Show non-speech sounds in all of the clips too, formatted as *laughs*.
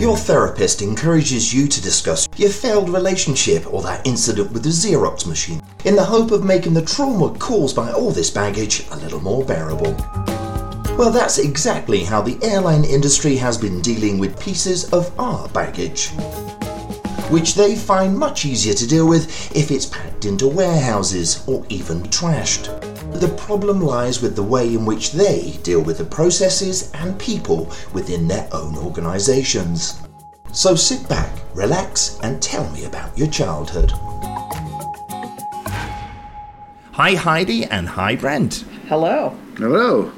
Your therapist encourages you to discuss your failed relationship or that incident with the Xerox machine in the hope of making the trauma caused by all this baggage a little more bearable. Well, that's exactly how the airline industry has been dealing with pieces of our baggage. Which they find much easier to deal with if it's packed into warehouses or even trashed. The problem lies with the way in which they deal with the processes and people within their own organisations. So sit back, relax, and tell me about your childhood. Hi, Heidi, and hi, Brent. Hello. Hello.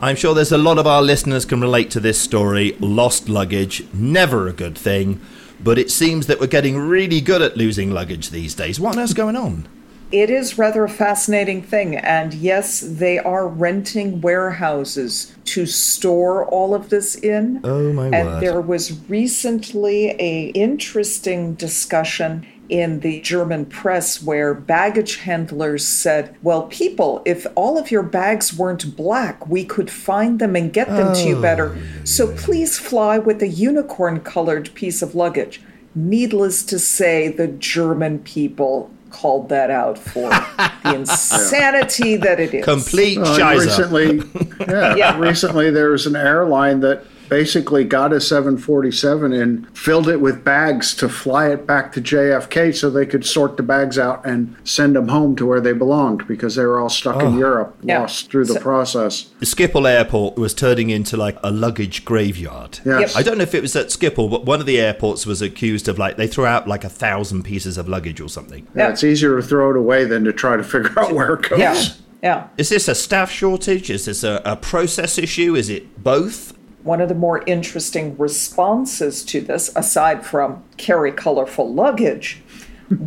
I'm sure there's a lot of our listeners can relate to this story. Lost luggage, never a good thing, but it seems that we're getting really good at losing luggage these days. What on earth's going on? It is rather a fascinating thing. And yes, they are renting warehouses to store all of this in. Oh, my and word. there was recently a interesting discussion in the German press where baggage handlers said, Well, people, if all of your bags weren't black, we could find them and get them to you oh, better. So please fly with a unicorn colored piece of luggage. Needless to say, the German people called that out for the *laughs* insanity that it is. Complete Uh, shizer. recently, *laughs* yeah, Yeah. recently there was an airline that basically got a 747 and filled it with bags to fly it back to JFK so they could sort the bags out and send them home to where they belonged because they were all stuck in oh. Europe, Yeah. lost through the So- process. Schiphol Airport was turning into like a luggage graveyard. Yes. I don't know if it was at Schiphol, but one of the airports was accused of like they threw out like a thousand pieces of luggage or something. Yeah, it's easier to throw it away than to try to figure out where it goes. Yeah. Yeah. Is this a staff shortage? Is this a, a process issue? Is it both? One of the more interesting responses to this, aside from carry colorful luggage,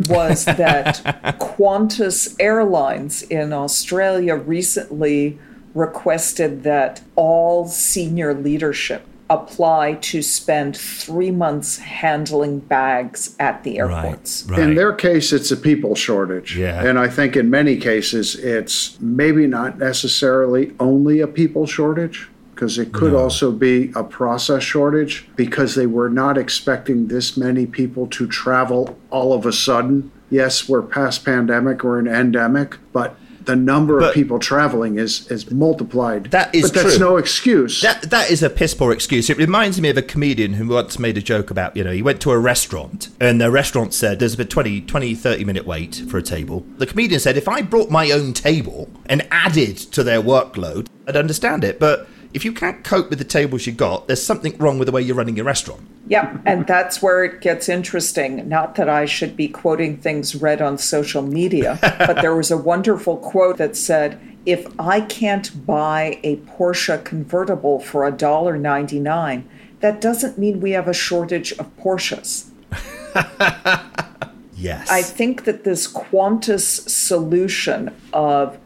was *laughs* that Qantas Airlines in Australia recently requested that all senior leadership apply to spend three months handling bags at the airports. Right. In their case, it's a people shortage. Yeah. And I think in many cases, it's maybe not necessarily only a people shortage, because it could also be a process shortage because they were not expecting this many people to travel all of a sudden. Yes, we're past pandemic, we're in endemic, but the number But- of people traveling is, is multiplied. That is but that's no excuse. That that is a piss poor excuse. It reminds me of a comedian who once made a joke about, you know, he went to a restaurant and the restaurant said there's a 20, 20 30 minute wait for a table. The comedian said if I brought my own table and added to their workload, I'd understand it. But if you can't cope with the tables you got, there's something wrong with the way you're running your restaurant. Yeah, and that's where it gets interesting. Not that I should be quoting things read on social media, but there was a wonderful quote that said, "If I can't buy a Porsche convertible for $1.99, that doesn't mean we have a shortage of Porsches." *laughs* Yes. I think that this Qantas solution of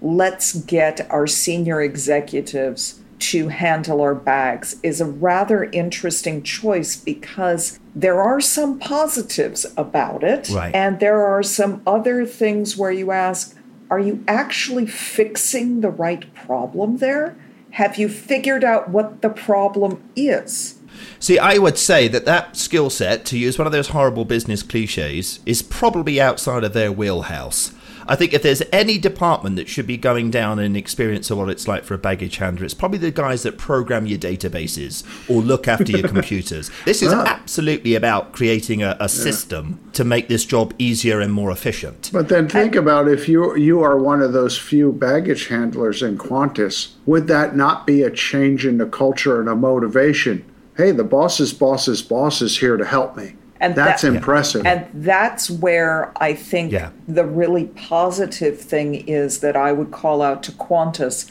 let's get our senior executives to handle our bags is a rather interesting choice because there are some positives about it. Right. And there are some other things where you ask, are you actually fixing the right problem there? Have you figured out what the problem is? See, I would say that that skill set, to use one of those horrible business cliches, is probably outside of their wheelhouse. I think if there's any department that should be going down in experience of what it's like for a baggage handler, it's probably the guys that program your databases or look after your *laughs* computers. This is ah. absolutely about creating a, a system to make this job easier and more efficient. But then think about if you you are one of those few baggage handlers in Qantas, would that not be a change in the culture and a motivation? Hey, the boss's boss's boss is here to help me. And That's that- impressive. And that's where I think Yeah. the really positive thing is that I would call out to Qantas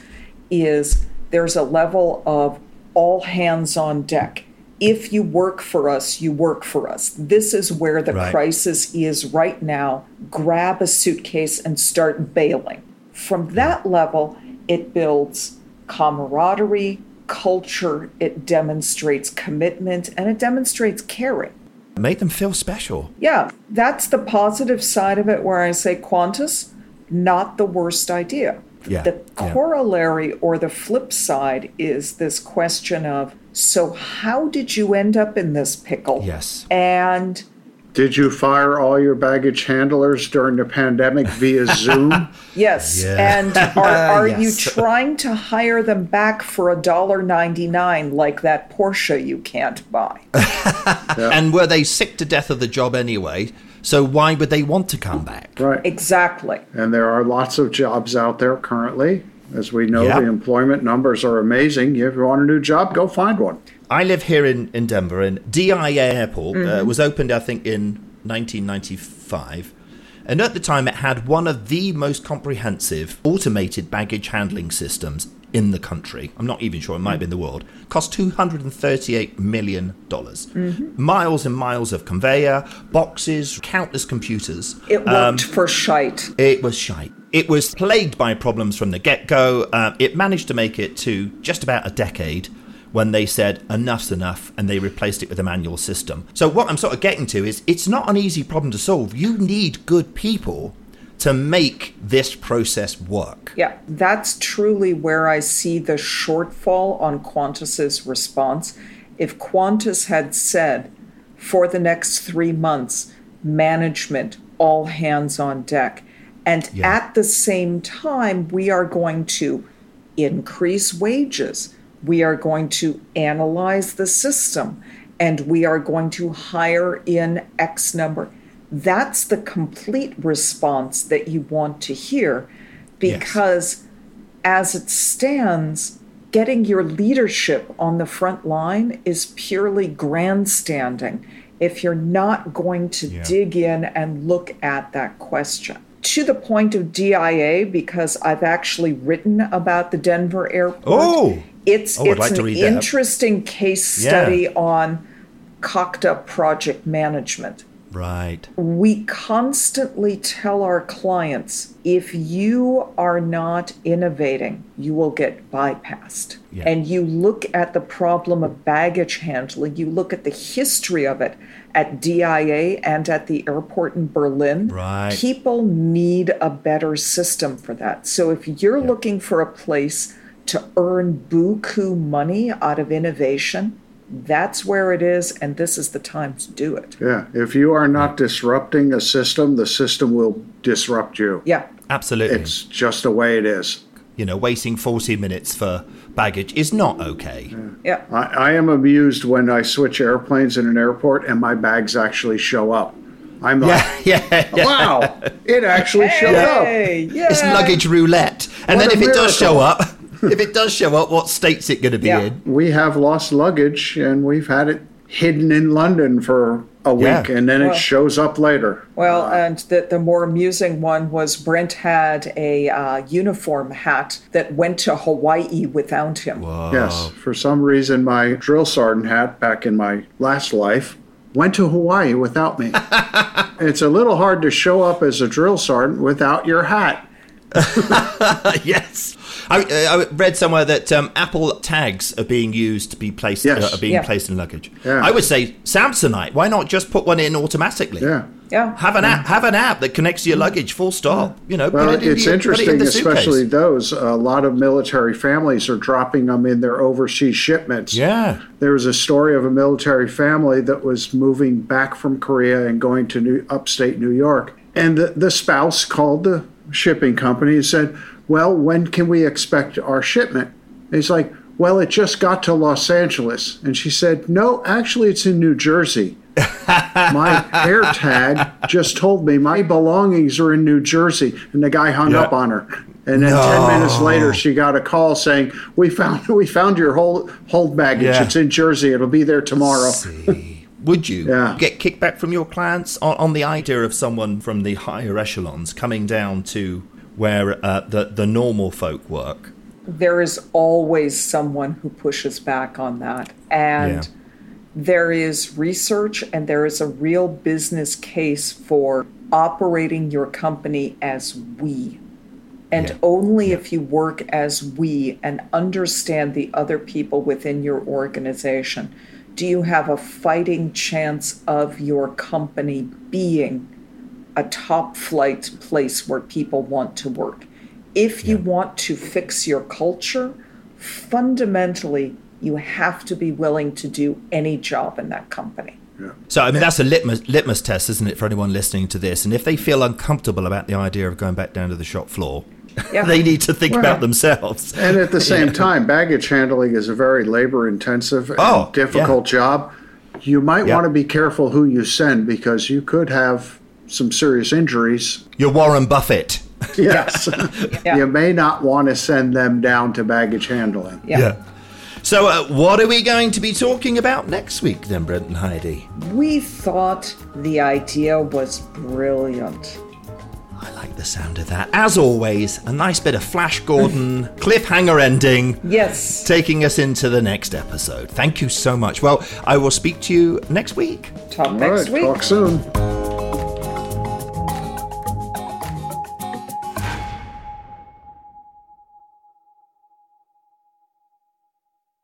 is there's a level of all hands on deck. If you work for us, you work for us. This is where the Right. crisis is right now. Grab a suitcase and start bailing. From that level, it builds camaraderie, culture, it demonstrates commitment, and it demonstrates caring. Make them feel special. Yeah, that's the positive side of it where I say Qantas, not the worst idea. Yeah, The yeah. corollary or the flip side is this question of So, how did you end up in this pickle? Yes. And Did you fire all your baggage handlers during the pandemic via *laughs* Zoom? yes, Yeah. and are, uh, are you Yes. trying to hire them back for a dollar ninety nine like that Porsche you can't buy? *laughs* And were they sick to death of the job anyway? So why would they want to come back? right. Exactly. And there are lots of jobs out there currently. As we know, Yeah. the employment numbers are amazing. If you want a new job, go find one. I live here in, in Denver, and DIA Airport uh, was opened, I think, in 1995. And at the time, it had one of the most comprehensive automated baggage handling systems in the country. I'm not even sure, it might have been the world. Cost $238 million. Miles and miles of conveyor, boxes, countless computers. It worked for shite. It was shite. It was plagued by problems from the get go. Uh, it managed to make it to just about a decade when they said enough's enough and they replaced it with a manual system. So, what I'm sort of getting to is it's not an easy problem to solve. You need good people to make this process work. Yeah, that's truly where I see the shortfall on Qantas's response. If Qantas had said, for the next three months, management, all hands on deck, and Yeah. at the same time, we are going to increase wages, we are going to analyze the system, and we are going to hire in X number. That's the complete response that you want to hear because as it stands, getting your leadership on the front line is purely grandstanding if you're not going to Yeah. dig in and look at that question. To the point of DIA, because I've actually written about the Denver airport. Oh! it's Oh, it's like an interesting case Yeah. study on cocked up project management Right. we constantly tell our clients if you are not innovating, you will get bypassed. Yeah. And you look at the problem of baggage handling, you look at the history of it at DIA and at the airport in Berlin. Right. People need a better system for that. So if you're looking for a place to earn buku money out of innovation, that's where it is, and this is the time to do it. Yeah. If you are not disrupting a system, the system will disrupt you. Yeah. Absolutely. It's just the way it is. you know, waiting 40 minutes for baggage is not okay. Yeah. I, I am amused when I switch airplanes in an airport and my bags actually show up. I'm like, Yeah, *laughs* yeah, yeah. wow, it actually showed up. Yeah. It's luggage roulette. And What then a if it does show up, *laughs* if it does show up, what state's it going to be Yeah. in? We have lost luggage and we've had it hidden in London for a week Yeah. and then it shows up later. Well, and the, the more amusing one was Brent had a uh, uniform hat that went to Hawaii without him. Yes, for some reason, my drill sergeant hat back in my last life went to Hawaii without me. *laughs* it's a little hard to show up as a drill sergeant without your hat. *laughs* yes. I, uh, I read somewhere that um, Apple tags are being used to be placed Yes. uh, are being Yeah. placed in luggage. Yeah. I would say Samsonite. Why not just put one in automatically? Yeah. Yeah. Have an app. Have an app that connects to your luggage. Full stop. You know. Well, it in it's the, put it in interesting, especially those. A lot of military families are dropping them in their overseas shipments. Yeah. There was a story of a military family that was moving back from Korea and going to New, upstate New York. And the, the spouse called the shipping company and said, Well, when can we expect our shipment? And he's like, Well, it just got to Los Angeles. And she said, No, actually, it's in New Jersey. *laughs* my air tag just told me my belongings are in New Jersey. And the guy hung Yeah. up on her. And then ten minutes later, she got a call saying, "We found *laughs* we found your hold hold baggage. Yeah. It's in Jersey. It'll be there tomorrow." Would you *laughs* Yeah. get kickback from your clients on, on the idea of someone from the higher echelons coming down to where uh, the the normal folk work? There is always someone who pushes back on that. And Yeah. there is research and there is a real business case for operating your company as we. And Yeah. only if you work as we and understand the other people within your organization do you have a fighting chance of your company being a top flight place where people want to work. If you want to fix your culture, fundamentally, you have to be willing to do any job in that company. Yeah. So, I mean, that's a litmus, litmus test, isn't it, for anyone listening to this? And if they feel uncomfortable about the idea of going back down to the shop floor, *laughs* Yeah. they need to think Well, about themselves. And at the same *laughs* time, baggage handling is a very labor intensive and Oh, difficult job. You might Yeah. want to be careful who you send because you could have some serious injuries. You're Warren Buffett. *laughs* Yes. *laughs* Yeah. *laughs* you may not want to send them down to baggage handling. Yeah. So, uh, what are we going to be talking about next week, then, Brent and Heidi? We thought the idea was brilliant. I like the sound of that. As always, a nice bit of Flash Gordon cliffhanger ending. Yes. Taking us into the next episode. Thank you so much. Well, I will speak to you next week. Talk All next right, week. talk soon.